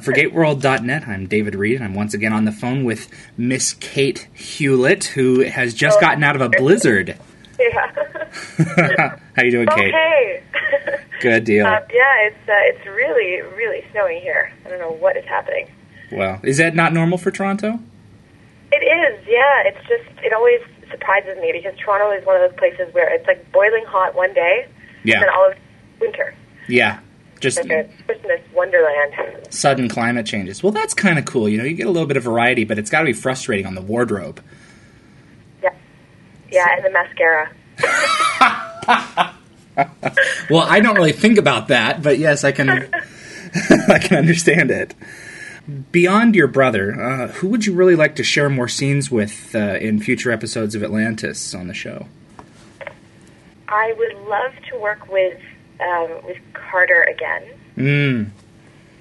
For GateWorld.net, I'm David Read, and I'm once again on the phone with Miss Kate Hewlett, who has just gotten out of a blizzard. Yeah. How you doing, Kate? okay. Good deal. Uh, yeah, it's uh, it's really really snowy here. I don't know what is happening. Well, is that not normal for Toronto? It is. Yeah. It's just it always surprises me because Toronto is one of those places where it's like boiling hot one day, Yeah. and then all of winter, Yeah. Just like a Christmas wonderland. sudden climate changes. Well, that's kind of cool. You know, you get a little bit of variety, but it's got to be frustrating on the wardrobe. Yeah. Yeah, and the mascara. Well, I don't really think about that, but yes, I can. I can understand it. Beyond your brother, uh, who would you really like to share more scenes with uh, in future episodes of Atlantis on the show? I would love to work with um, with Carter again. Mm,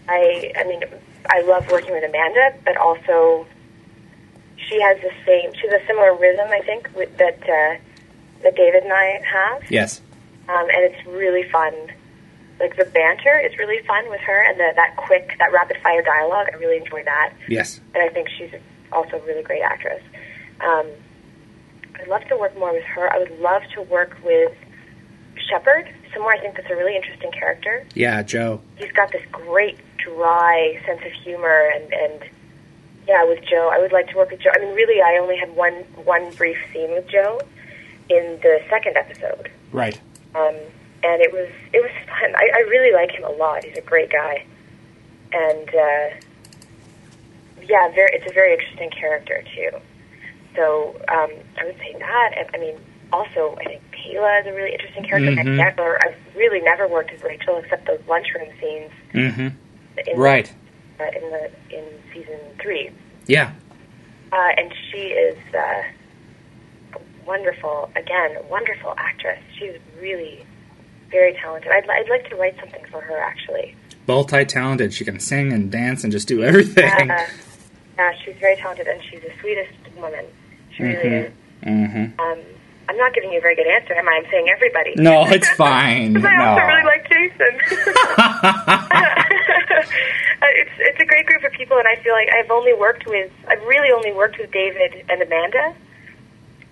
I I mean I love working with Amanda, but also she has the same she has a similar rhythm I think with, that uh, that David and I have, yes. um, and it's really fun. Like the banter is really fun with her, and the, that quick that rapid fire dialogue. I really enjoy that, Yes. and I think she's also a really great actress. Um, I'd love to work more with her. I would love to work with Sheppard. Somewhere I think that's a really interesting character. Yeah, Joe. he's got this great dry sense of humor and and yeah with joe. I would like to work with joe. I mean really i only had one one brief scene with joe in the second episode. Right. um and it was it was fun. I, I really like him a lot. He's a great guy. And uh yeah very it's a very interesting character too. So um i would say that and i mean also i think Teyla is a really interesting character. Mhm. I've never, I've really never worked with Rachel except those lunchroom scenes Mm-hmm. in Right. uh, in the in season three, Yeah. uh, and she is uh, wonderful. Again, wonderful actress. She's really very talented. I'd, I'd like to write something for her actually. Multi-talented. She can sing and dance and just do everything. Uh, yeah, she's very talented, and she's the sweetest woman. She really Mhm. is. Mm-hmm. Um, I'm not giving you a very good answer, am I? I'm saying everybody. No, it's fine. Because I also No. really like Jason. Uh, it's it's a great group of people, and I feel like I've only worked with I've really only worked with David and Amanda.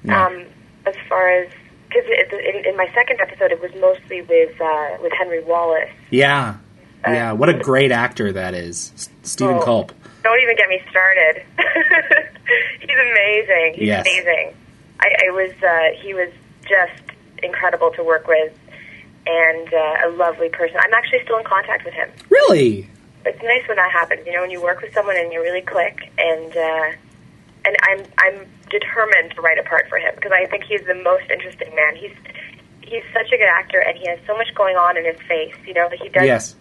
Yeah. Um, as far as because in, in my second episode, it was mostly with uh, with Henry Wallace. Yeah. Yeah. What a great actor that is, S- Steven Oh. Culp. Don't even get me started. He's amazing. He's Yes. amazing. I, I was uh, he was just incredible to work with, and uh, a lovely person. I'm actually still in contact with him. Really? it's nice when that happens. You know, when you work with someone and you really click, and uh, and I'm I'm determined to write a part for him because I think he's the most interesting man. He's he's such a good actor, and he has so much going on in his face. You know that he does. Yes.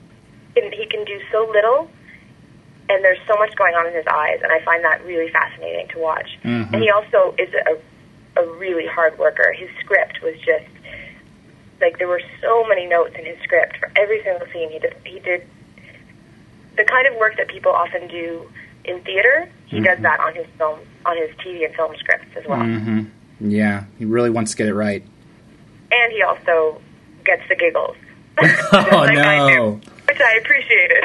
Can, he can do so little, and there's so much going on in his eyes, and I find that really fascinating to watch. Mhm. And he also is a a really hard worker. His script was just like there were so many notes in his script for every single scene. He did he did the kind of work that people often do in theater. He does that on his film, on his TV and film scripts as well. Mm-hmm. Yeah. He really wants to get it right. And he also gets the giggles. Oh Like I do, no. which I appreciated.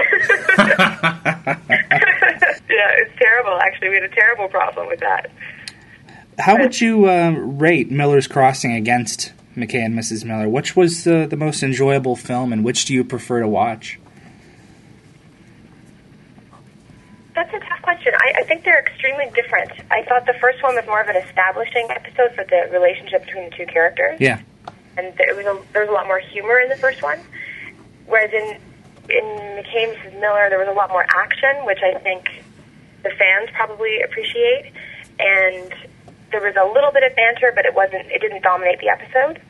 yeah, it's terrible. Actually, we had a terrible problem with that. How would you uh, rate Miller's Crossing against McKay and Mrs. Miller? Which was the, the most enjoyable film, and which do you prefer to watch? That's a tough question. I, I think they're extremely different. I thought the first one was more of an establishing episode for the relationship between the two characters. Yeah. and there was a, there was a lot more humor in the first one. Whereas in in McKay and Mrs. Miller, there was a lot more action, which I think the fans probably appreciate, there was a little bit of banter, but it wasn't it didn't dominate the episode.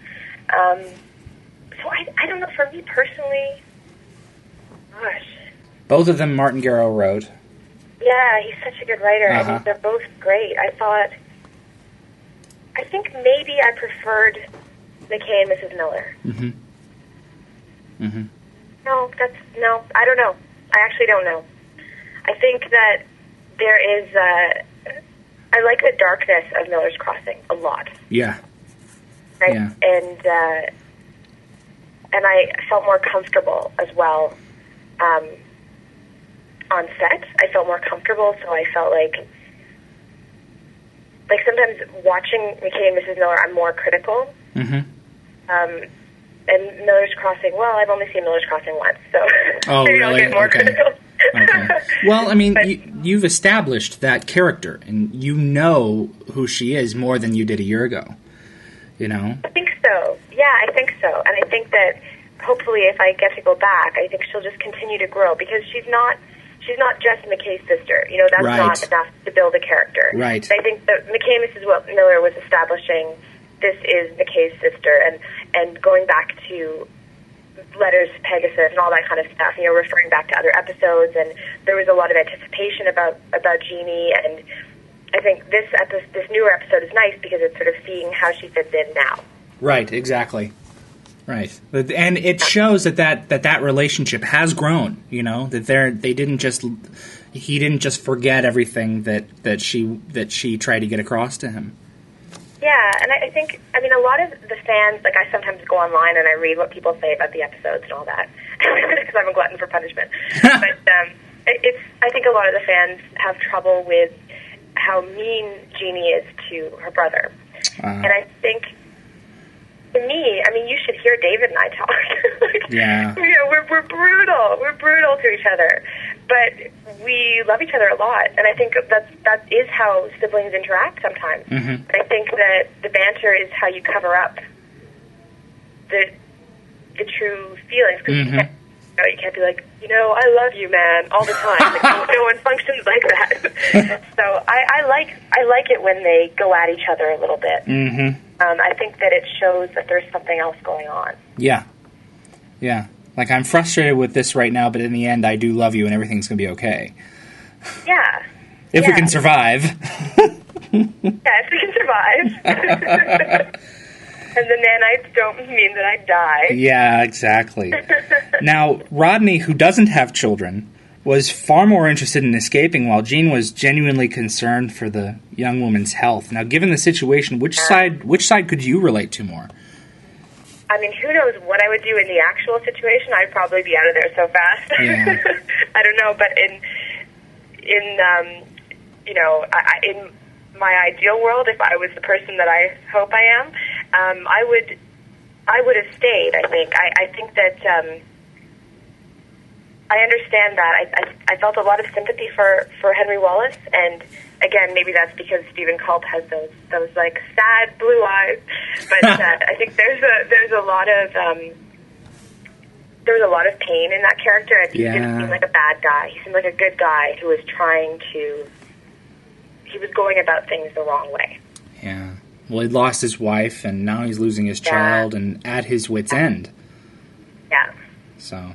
Um, so I I don't know. For me personally, gosh, Both of them Martin Gero wrote. yeah, he's such a good writer. Uh-huh. mean, they're both great. I thought. I think maybe I preferred McKay and Mrs. Miller. Mm-hmm. Mm-hmm. No, that's no. I don't know. I actually don't know. I think that there is. Uh, I like the darkness of Miller's Crossing a lot, Yeah. right? Yeah. And uh, and I felt more comfortable as well um, on set. I felt more comfortable, so I felt like like sometimes watching McKay and Mrs. Miller, I'm more critical. Mm-hmm. Um, and Miller's Crossing, well, I've only seen Miller's Crossing once, so Oh, maybe I'll get more Okay. critical. Okay. Well, I mean, But- you, you've established that character, and you know who she is more than you did a year ago. You know. I think so. Yeah, I think so. And I think that hopefully if I get to go back, I think she'll just continue to grow because she's not she's not just McKay's sister. You know, that's Right. not enough to build a character. Right. I think that McKay and Mrs. Wil- Miller was establishing this is McKay's sister and and going back to letters to Pegasus and all that kind of stuff, you know, referring back to other episodes and there was a lot of anticipation about about Jeannie and I think this epi- this newer episode is nice because it's sort of seeing how she fits in now. Right. Exactly. Right. And it shows that that, that that relationship has grown. You know that they're they didn't just he didn't just forget everything that that she that she tried to get across to him. Yeah, and I, I think I mean a lot of the fans like I sometimes go online and I read what people say about the episodes and all that because I'm a glutton for punishment. but um, it, it's I think a lot of the fans have trouble with how mean Jeannie is to her brother, Uh, and I think to me, I mean, you should hear David and I talk. like, Yeah. you know, we're we're brutal. We're brutal to each other, but we love each other a lot, and I think that's that is how siblings interact sometimes. Mhm. I think that the banter is how you cover up the the true feelings. 'cause you, Mhm. can't, you, know, you can't be like, you know, I love you, man, all the time. Like, no one functions like that. so I, I like I like it when they go at each other a little bit. mm-hmm. Um, I think that it shows that there's something else going on. Yeah. Yeah. Like I'm frustrated with this right now, but in the end, I do love you, and everything's gonna be okay Yeah. if we can survive. Yeah, if we can survive. and the nanites don't mean that I die. Yeah, exactly. now, Rodney, who doesn't have children, was far more interested in escaping, while Jean was genuinely concerned for the young woman's health. Now, given the situation, which side which side could you relate to more? I mean, who knows what I would do in the actual situation? I'd probably be out of there so fast. Yeah. I don't know, but in in um, you know, I, in my ideal world, if I was the person that I hope I am, um, I would I would have stayed. I think. I, I think that. Um, I understand that. I, I, I felt a lot of sympathy for, for Henry Wallace, and again, maybe that's because Steven Culp has those those like sad blue eyes. But uh, I think there's a there's a lot of um, there was a lot of pain in that character, and he Yeah. didn't seem like a bad guy. He seemed like a good guy who was trying to. He was going about things the wrong way. Yeah. Well, he lost his wife, and now he's losing his Yeah. child, and at his wits' end. Yeah. So,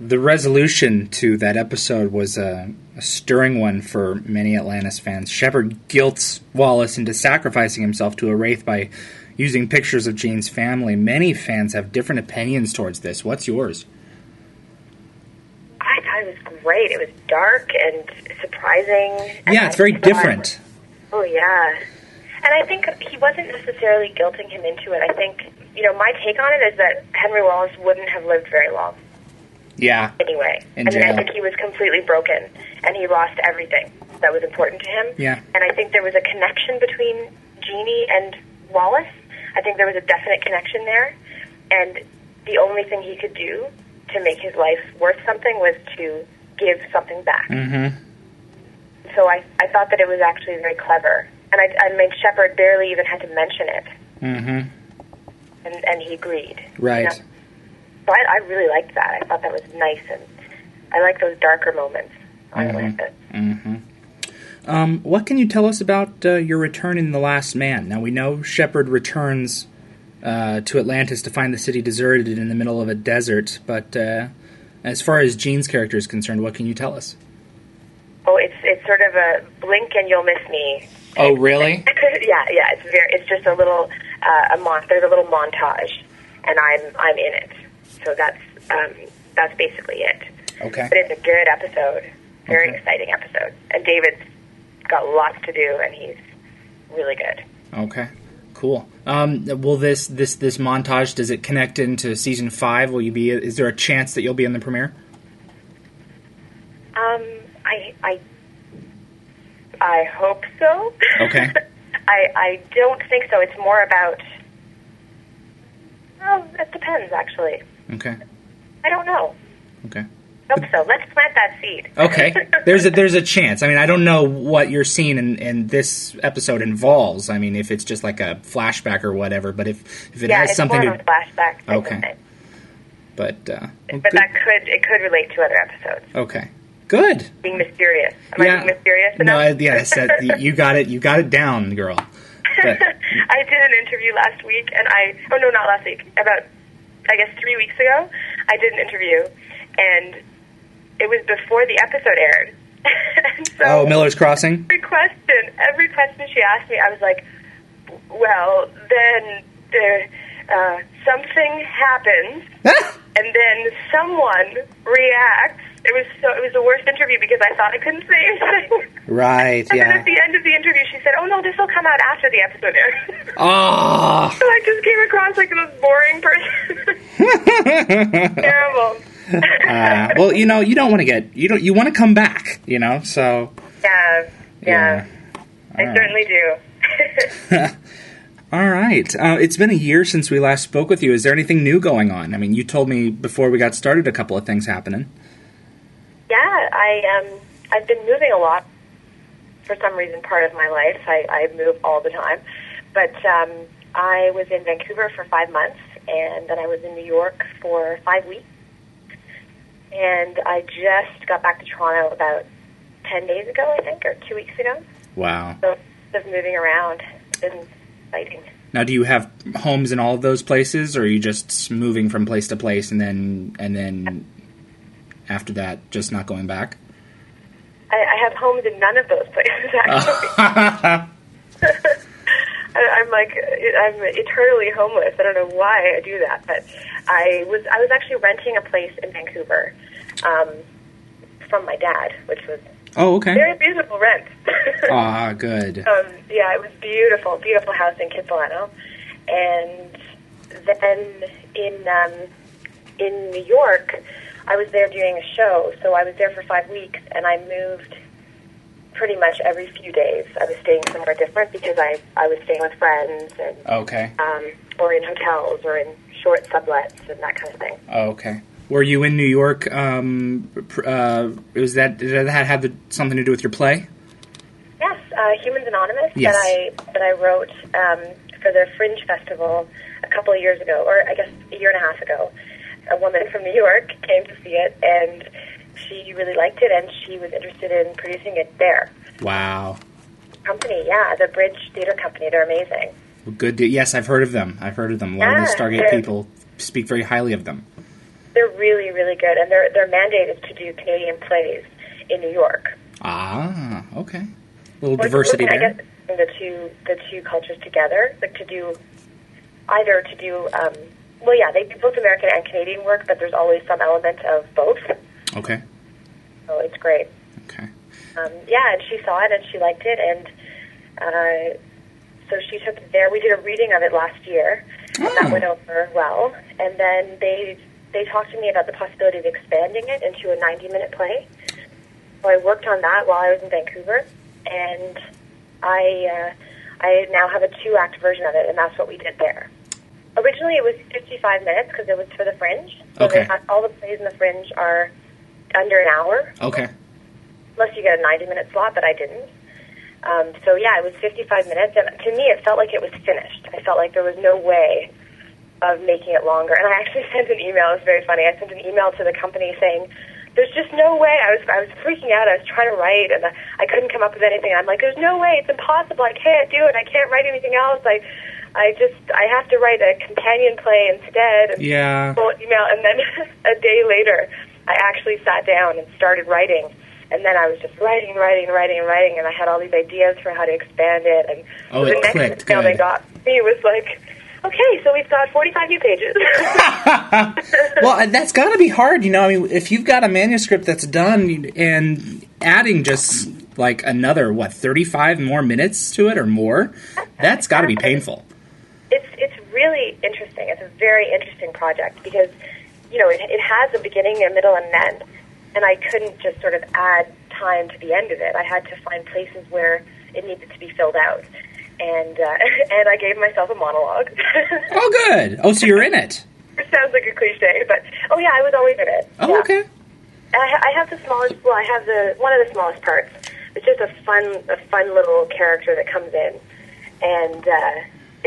the resolution to that episode was a, a stirring one for many Atlantis fans. Sheppard guilts Wallace into sacrificing himself to a wraith by using pictures of Jean's family. Many fans have different opinions towards this. What's yours? I thought it was great. It was dark and surprising. and Yeah, it's very different. Oh yeah, and I think he wasn't necessarily guilting him into it. I think you know my take on it is that Henry Wallace wouldn't have lived very long Yeah, anyway. In I mean, jail. I think he was completely broken and he lost everything that was important to him. Yeah. and I think there was a connection between Jeannie and Wallace. I think there was a definite connection there, and the only thing he could do to make his life worth something was to give something back mm-hmm. so I, I thought that it was actually very clever. And I, I mean, Sheppard barely even had to mention it, Mm-hmm. and, and he agreed. Right. You know? So I, I really liked that. I thought that was nice, and I like those darker moments on Mhm. Atlantis. Mm-hmm. Um, what can you tell us about uh, your return in The Last Man? Now, we know Sheppard returns uh, to Atlantis to find the city deserted in the middle of a desert, but uh, as far as Jean's character is concerned, what can you tell us? Oh, it's it's sort of a blink and you'll miss me. Oh, really? yeah, yeah. It's very. It's just a little uh, a mon- There's a little montage, and I'm I'm in it. So that's um, that's basically it. Okay. But it's a good episode, very Okay. exciting episode, and David's got lots to do, and he's really good. Okay. Cool. Um, will this this this montage does it connect into season five? Will you be? Is there a chance that you'll be in the premiere? Um, I I I hope so. Okay. I I don't think so. It's more about. Well, it depends actually. Okay. I don't know. Okay. Hope so. Let's plant that seed. Okay. There's a there's a chance. I mean, I don't know what your scene in, in this episode involves. I mean, if it's just like a flashback or whatever, but if if it yeah, has it's something more to flashback. Okay. but uh, well, But that could it could relate to other episodes. okay. Good. Being mysterious. Am I being mysterious No, enough? I- yes, that, you got it. You got it down, girl. But, I did an interview last week, and I oh no, not last week. About I guess three weeks ago, I did an interview, and it was before the episode aired. so oh, Miller's Crossing. every question, every question she asked me, I was like, well, then there, uh, something happens, and then someone reacts. It was so it was the worst interview because I thought I couldn't say anything. right. And then Yeah. at the end of the interview, she said, "Oh no, this will come out after the episode airs." Oh. so I just came across like the most boring person. Terrible. Uh, well, you know, you don't want to get you don't you want to come back, you know. So yeah, yeah, I All right. certainly do. All right. Uh, it's been a year since we last spoke with you. Is there anything new going on? I mean, you told me before we got started a couple of things happening. Yeah, I um I've been moving a lot for some reason part of my life. I, I move all the time. But um I was in Vancouver for five months and then I was in New York for five weeks. And I just got back to Toronto about ten days ago, I think, or two weeks ago. Wow. So just moving around. It's been exciting. Now, do you have homes in all of those places, or are you just moving from place to place and then and then after that, just not going back? I, I have homes in none of those places actually. I'm like I'm eternally homeless. I don't know why I do that, but I was I was actually renting a place in Vancouver um, from my dad, which was oh, okay. very beautiful rent. Ah, good. um, yeah, it was beautiful, beautiful house in Kitsilano, and then in um, in New York, I was there doing a show. So I was there for five weeks, and I moved pretty much every few days. I was staying somewhere different because I I was staying with friends and Okay. um, or in hotels or in short sublets and that kind of thing. Okay. Were you in New York? Um, uh, was that did that have the, something to do with your play? Yes, uh, Humans Anonymous Yes. that I that I wrote um, for the Fringe Festival a couple of years ago, or I guess a year and a half ago. A woman from New York came to see it, and she really liked it, and she was interested in producing it there. Wow. Company, yeah, the Bridge Theater Company. They're amazing. Well, good. To, yes, I've heard of them. I've heard of them. A lot of the Stargate people speak very highly of them. They're really, really good, and their their mandate is to do Canadian plays in New York. Ah, okay. A little We're diversity looking, there. I guess the two the two cultures together, like to do either to do um, well, yeah, they do both American and Canadian work, but there's always some element of both. Okay. So it's great. Okay. Um, yeah, and she saw it and she liked it, and uh, so she took it there. We did a reading of it last year, and Oh. that went over well. And then they they talked to me about the possibility of expanding it into a 90 minute play. So I worked on that while I was in Vancouver, and I uh, I now have a two act version of it, and that's what we did there. Originally, it was 55 minutes because it was for the Fringe. So Okay. had, all the plays in the Fringe are under an hour Okay. unless you get a 90 minute slot, but I didn't. Um, so yeah, it was 55 minutes, and to me, it felt like it was finished. I felt like there was no way of making it longer. And I actually sent an email. It was very funny. I sent an email to the company saying, "There's just no way." I was I was freaking out. I was trying to write, and I couldn't come up with anything. I'm like, "There's no way. It's impossible. I can't do it. I can't write anything else. I, I just I have to write a companion play instead." And Yeah. email, and then a day later, I actually sat down and started writing. And then I was just writing, writing, writing, writing, and I had all these ideas for how to expand it. And Oh, the it next clicked. email they got me was like, "Okay, so we've got 45 new pages." well, that's got to be hard, you know. I mean, if you've got a manuscript that's done and adding just like another what thirty-five more minutes to it or more, that's got to be painful. it's it's really interesting. It's a very interesting project because, you know, it, it has a beginning, a middle, and an end. And I couldn't just sort of add time to the end of it. I had to find places where it needed to be filled out. And, uh, and I gave myself a monologue. Oh, good. Oh, so you're in it. it sounds like a cliche, but, oh yeah, I was always in it. Oh, Yeah. okay. And I, ha- I have the smallest. Well, I have the one of the smallest parts. It's just a fun, a fun little character that comes in, and uh,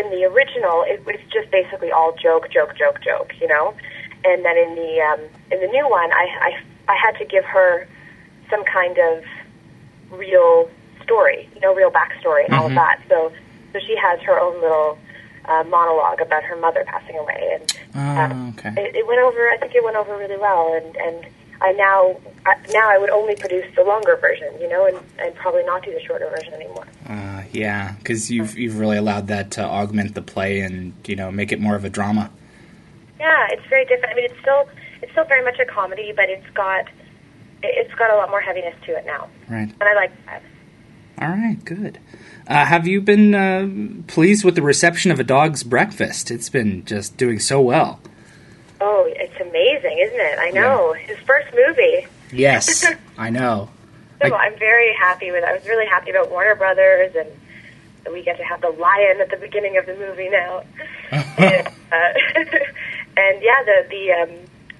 in the original, it was just basically all joke, joke, joke, joke, you know. And then in the um, in the new one, I, I I had to give her some kind of real story, you know, real backstory and all of Mhm. that. So so she has her own little uh, monologue about her mother passing away, and Oh, okay. it, it went over. I think it went over really well, and and I now I, now I would only produce the longer version, you know, and, and probably not do the shorter version anymore. Uh, yeah, because you've you've really allowed that to augment the play and you know make it more of a drama. Yeah, it's very different. I mean, it's still it's still very much a comedy, but it's got it- it's got a lot more heaviness to it now, Right. and I like that. All right. Good. Uh, have you been uh, pleased with the reception of A Dog's Breakfast? It's been just doing so well. Oh, it's amazing, isn't it? I know his first movie. Yes, I know. So I- I'm very happy with. I was really happy about Warner Brothers, and we get to have the lion at the beginning of the movie now. and, uh, and yeah, the the um,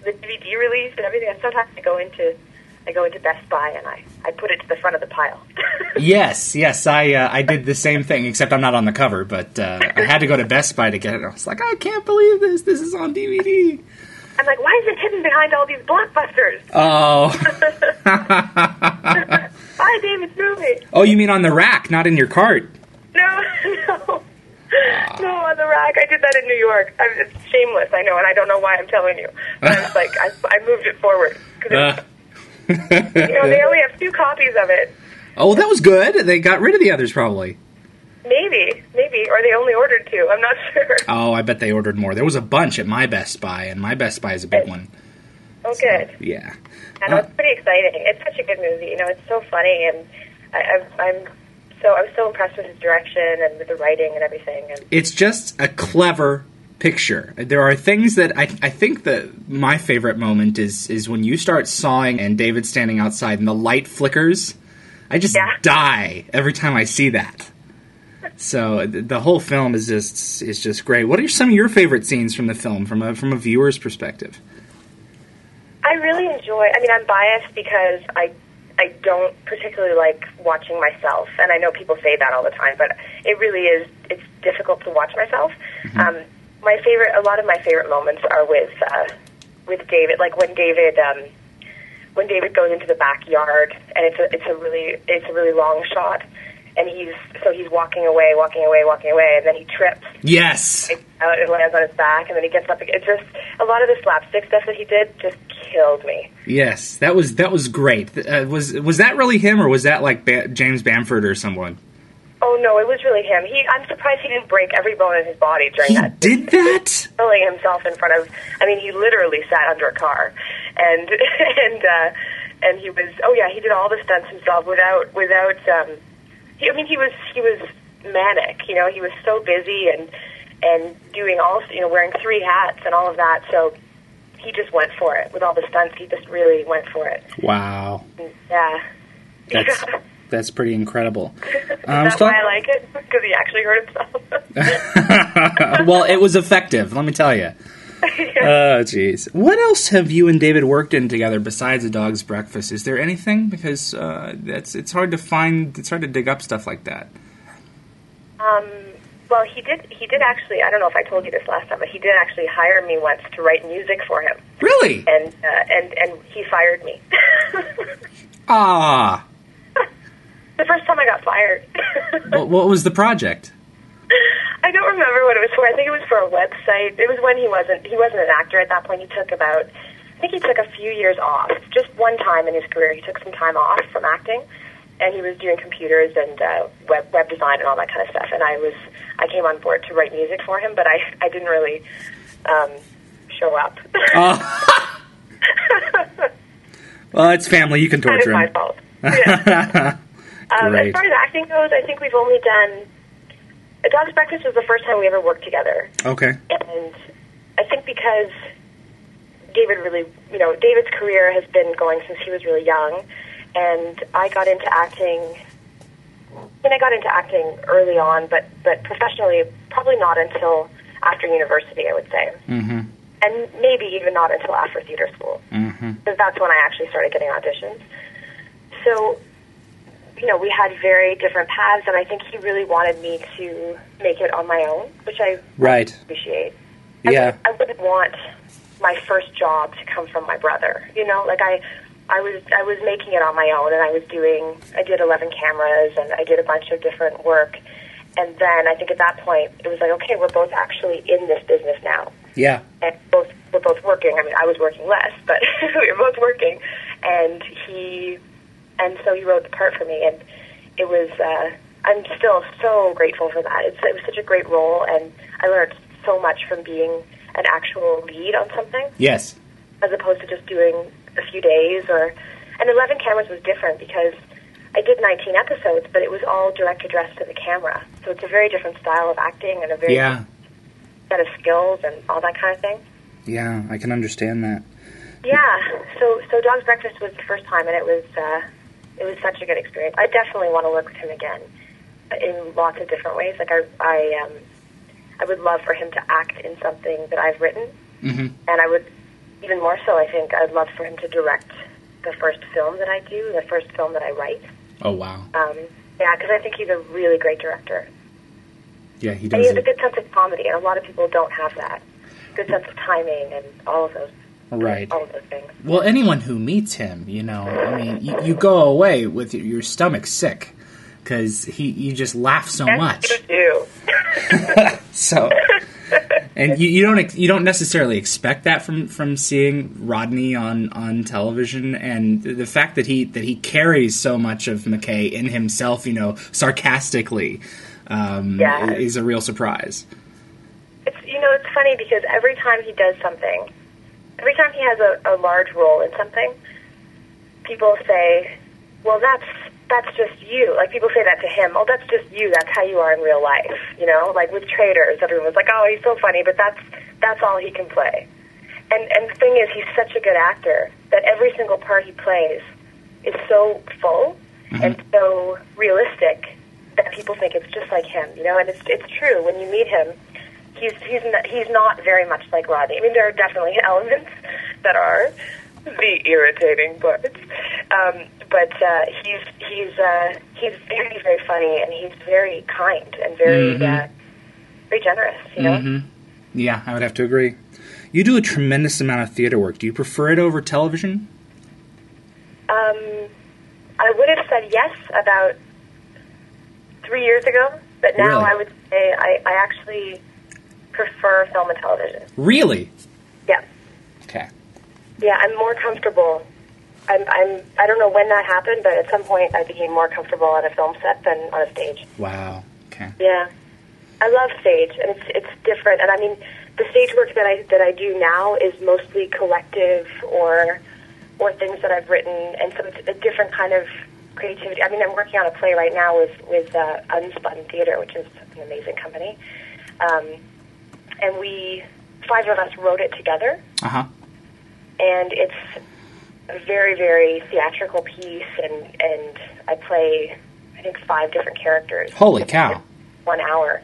the DVD release and everything. I sometimes I go into I go into Best Buy and I I put it to the front of the pile. Yes, yes, I uh, I did the same thing, except I'm not on the cover. But uh, I had to go to Best Buy to get it. I was like, I can't believe this. This is on DVD. I'm like, why is it hidden behind all these blockbusters? Oh, Buy David's movie. oh, you mean on the rack, not in your cart? No, on the rack. I did that in New York. I it's shameless, I know, and I don't know why I'm telling you. But I was like, I, I moved it forward. 'Cause Uh. you know, they only have two copies of it. oh, that was good. They got rid of the others probably. Maybe, maybe, or they only ordered two. I'm not sure. Oh, I bet they ordered more. There was a bunch at my Best Buy, and my Best Buy is a big one. Oh, good. Yeah. I know it's pretty exciting. It's such a good movie. You know, it's so funny, and I, I, I'm so I was so impressed with his direction and with the writing and everything. And It's just a clever picture. There are things that I, I think that my favorite moment is is when you start sawing and David standing outside and the light flickers. I just Yeah. die every time I see that. So the whole film is just is just great. What are some of your favorite scenes from the film from a from a viewer's perspective? I really enjoy. I mean, I'm biased because I I don't particularly like watching myself, and I know people say that all the time, but it really is. It's difficult to watch myself. Um, my favorite, a lot of my favorite moments are with uh, with David. Like when David um, when David goes into the backyard, and it's a it's a really it's a really long shot, and he's so he's walking away, walking away, walking away, and then he trips Yes. out and lands on his back, and then he gets up. again. It's just a lot of the slapstick stuff that he did just killed me. Yes, that was that was great. Uh, was was that really him or was that like ba- James Bamford or someone? Oh no, it was really him. He, I'm surprised he didn't break every bone in his body during He that. did that? Killing himself in front of. I mean, he literally sat under a car, and and uh, and he was. Oh yeah, he did all the stunts himself without without. Um, I mean, he was he was manic. You know, he was so busy and and doing all you know wearing three hats and all of that. So he just went for it with all the stunts. He just really went for it. Wow, Yeah. that's that's pretty incredible. Um, why I like it because he actually hurt himself. well, it was effective. Let me tell you. Oh, jeez. What else have you and David worked in together besides A Dog's Breakfast? Is there anything? Because uh, that's it's hard to find. It's hard to dig up stuff like that. Um, well, he did. He did actually. I don't know if I told you this last time, but he did actually hire me once to write music for him, Really? and uh, and and he fired me. Ah. the first time I got fired. what, what was the project? I don't remember what it was for. I think it was for a website. It was when he wasn't. He wasn't an actor at that point. He took about. I think he took a few years off. Just one time in his career, he took some time off from acting, and he was doing computers and uh, web web design and all that kind of stuff. And I was. I came on board to write music for him, but I I didn't really um, show up. Oh. well, it's family. You can kind of torture my fault. Yeah. um, as far as acting goes, I think we've only done. A Dog's Breakfast was the first time we ever worked together, Okay. and I think because David really, you know, David's career has been going since he was really young, and I got into acting. And I got into acting early on, but but professionally, probably not until after university, I would say, Mm-hmm. and maybe even not until after theater school, Mm-hmm. because that's when I actually started getting auditions. So, you know, we had very different paths, and I think he really wanted me to make it on my own, which I Right. appreciate. I Yeah. I wouldn't want my first job to come from my brother. You know, like I, I was I was making it on my own, and I was doing I did eleven cameras, and I did a bunch of different work, and then I think at that point it was like, okay, we're both actually in this business now, Yeah. and both we're both working. I mean, I was working less, but we were both working, and he, and so he wrote the part for me, and it was. Uh, I'm still so grateful for that. It's, it was such a great role, and I learned so much from being an actual lead on something Yes. as opposed to just doing a few days or. And 11 cameras was different because I did 19 episodes, but it was all direct address to the camera. So it's a very different style of acting and a very Yeah. set of skills and all that kind of thing. Yeah. I can understand that. Yeah. So so Dog's Breakfast was the first time, and it was uh, it was such a good experience. I definitely want to work with him again in lots of different ways. Like I I um, I would love for him to act in something that I've written, Mm-hmm. and I would even more so. I think I'd love for him to direct the first film that I do, the first film that I write. Oh wow. Um, yeah, because I think he's a really great director, Yeah, he does. and he has a good sense of comedy, and a lot of people don't have that. Good sense of timing and all of those Right. all those things. Well, anyone who meets him, you know, I mean, you, you go away with your, your stomach sick because he you just laugh so much. You do. So, and you, you don't you don't necessarily expect that from from seeing Rodney on on television, and the fact that he that he carries so much of McKay in himself, you know, sarcastically, um, Yeah. is a real surprise. It's you know it's funny because every time he does something, every time he has a, a large role in something, people say, "Well, that's that's just you." Like people say that to him. Oh, that's just you. That's how you are in real life. You know, like with traders, everyone was like, "Oh, he's so funny," but that's that's all he can play. And and the thing is, he's such a good actor that every single part he plays is so full mm-hmm. and so realistic that people think it's just like him. You know, and it's it's true when you meet him he's he's not, he's not very much like Rodney. I mean, there are definitely elements that are the irritating parts, um, but uh, he's he's uh, he's very very funny and he's very kind and very Mhm. uh, very generous. You know, hmm Yeah, I would have to agree. You do a tremendous amount of theater work. Do you prefer it over television? um, I would have said yes about three years ago, but now Really? I would say I, I actually prefer film and television. Really? Yeah. Okay. Yeah, I'm more comfortable. I'm, I'm. I don't know when that happened, but at some point I became more comfortable on a film set than on a stage. Wow. Okay. Yeah, I love stage, and it's it's different. And I mean, the stage work that I that I do now is mostly collective or or things that I've written, and so it's a different kind of creativity. I mean, I'm working on a play right now with with uh, Unspun Theater, which is an amazing company, um, and we five of us wrote it together Uh huh. and it's a very very theatrical piece and and I play I think five different characters. Holy cow. One hour,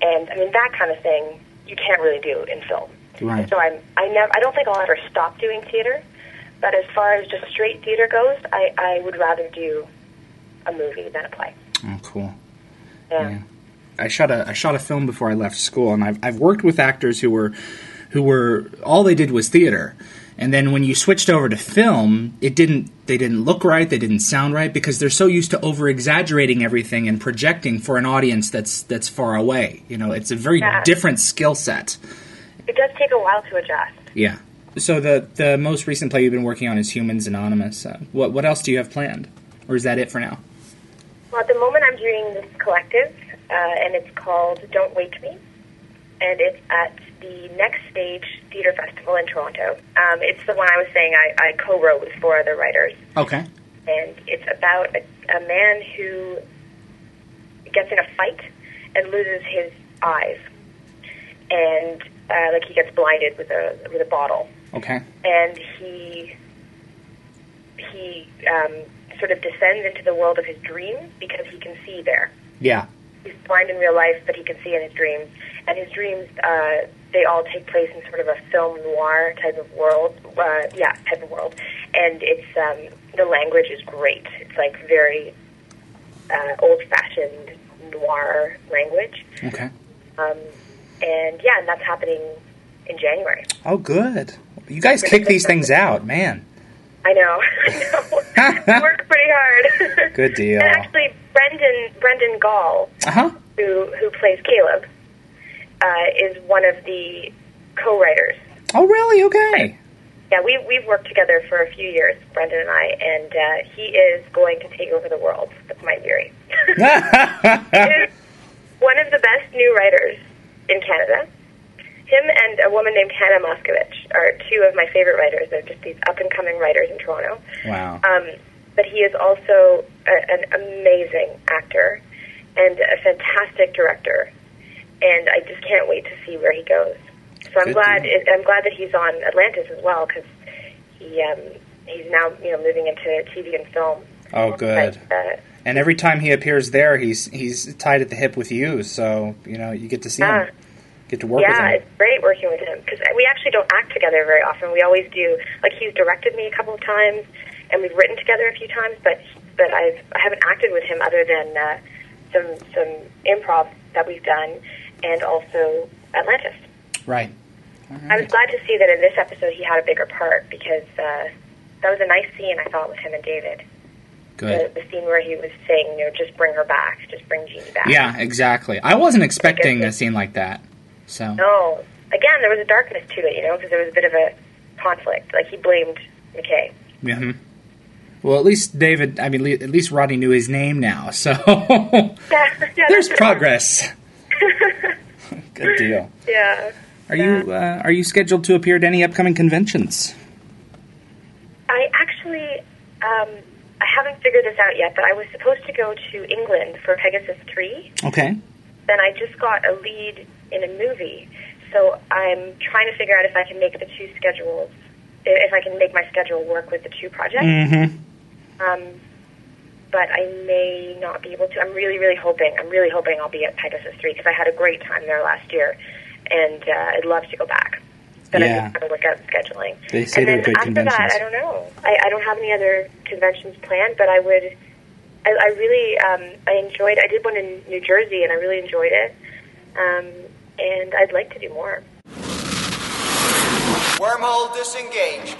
and I mean that kind of thing you can't really do in film. Right. So I'm I never I don't think I'll ever stop doing theater, but as far as just straight theater goes, I I would rather do a movie than a play. Oh, cool. Yeah. Yeah. I shot a I shot a film before I left school, and I've I've worked with actors who were who were all they did was theater, and then when you switched over to film, it didn't they didn't look right, they didn't sound right because they're so used to over exaggerating everything and projecting for an audience that's that's far away. You know, it's a very Yeah. different skill set. It does take a while to adjust. Yeah. So the the most recent play you've been working on is Humans Anonymous. Uh, what what else do you have planned, or is that it for now? Well, at the moment, I'm doing this collective, uh, and it's called Don't Wake Me, and it's at the Next Stage Theatre Festival in Toronto. Um, it's the one I was saying I, I co-wrote with four other writers, Okay. and it's about a, a man who gets in a fight and loses his eyes, and uh, like he gets blinded with a with a bottle, Okay. and he he um, sort of descends into the world of his dreams because he can see there. Yeah. He's blind in real life, but he can see in his dreams, and his dreams uh, they all take place in sort of a film noir type of world. Uh, yeah, type of world, and it's um, the language is great. It's like very uh, old-fashioned noir language. Okay. Um, and yeah, and that's happening in January. Oh, good. You guys kick these things out, man. I know. I know. we worked pretty hard. Good deal. and actually, Brendan Brendan Gall, Uh huh. who who plays Caleb, uh, is one of the co-writers. Oh, really? Okay. Yeah, we we've worked together for a few years, Brendan and I, and uh, he is going to take over the world with my theory. one of the best new writers in Canada. Him and a woman named Hannah Moscovitch are two of my favorite writers. They're just these up and coming writers in Toronto. wow. Um, but he is also a, an amazing actor and a fantastic director, and I just can't wait to see where he goes. So I'm Good glad. deal. I'm glad that he's on Atlantis as well because he um, he's now you know moving into TV and film. Oh, good. But, uh, And every time he appears there, he's he's tied at the hip with you, so you know you get to see Yeah. him, get to work yeah, with him. Yeah, it's great working with him because we actually don't act together very often. We always do. Like he's directed me a couple of times, and we've written together a few times, but but I've I haven't acted with him other than uh, some some improv that we've done, and also Atlantis. Right. I was glad to see that in this episode he had a bigger part because uh, that was a nice scene I thought with him and David. The, Good. the scene where he was saying, you know, just bring her back, just bring Jeannie back. Yeah, exactly. I wasn't expecting a scene like that. So No. Again, there was a darkness to it, you know, because there was a bit of a conflict. Like he blamed McKay. hmm Well, at least David. I mean, at least Rodney knew his name now. So there's progress. Good deal. Yeah. Are you uh, are you scheduled to appear at any upcoming conventions? I actually, um, I haven't figured this out yet, but I was supposed to go to England for Pegasus 3. Okay. Then I just got a lead in a movie. So I'm trying to figure out if I can make the two schedules, if I can make my schedule work with the two projects. Mm-hmm. Um, but I may not be able to. I'm really, really hoping. I'm really hoping I'll be at Pegasus 3 because I had a great time there last year, and uh, I'd love to go back. But Yeah. I'm just trying to work out the scheduling. They say and they're good after conventions. that, I don't know. I, I don't have any other conventions planned, but I would. I, I really, um, I enjoyed. I did one in New Jersey, and I really enjoyed it. Um, and I'd like to do more. Wormhole disengaged.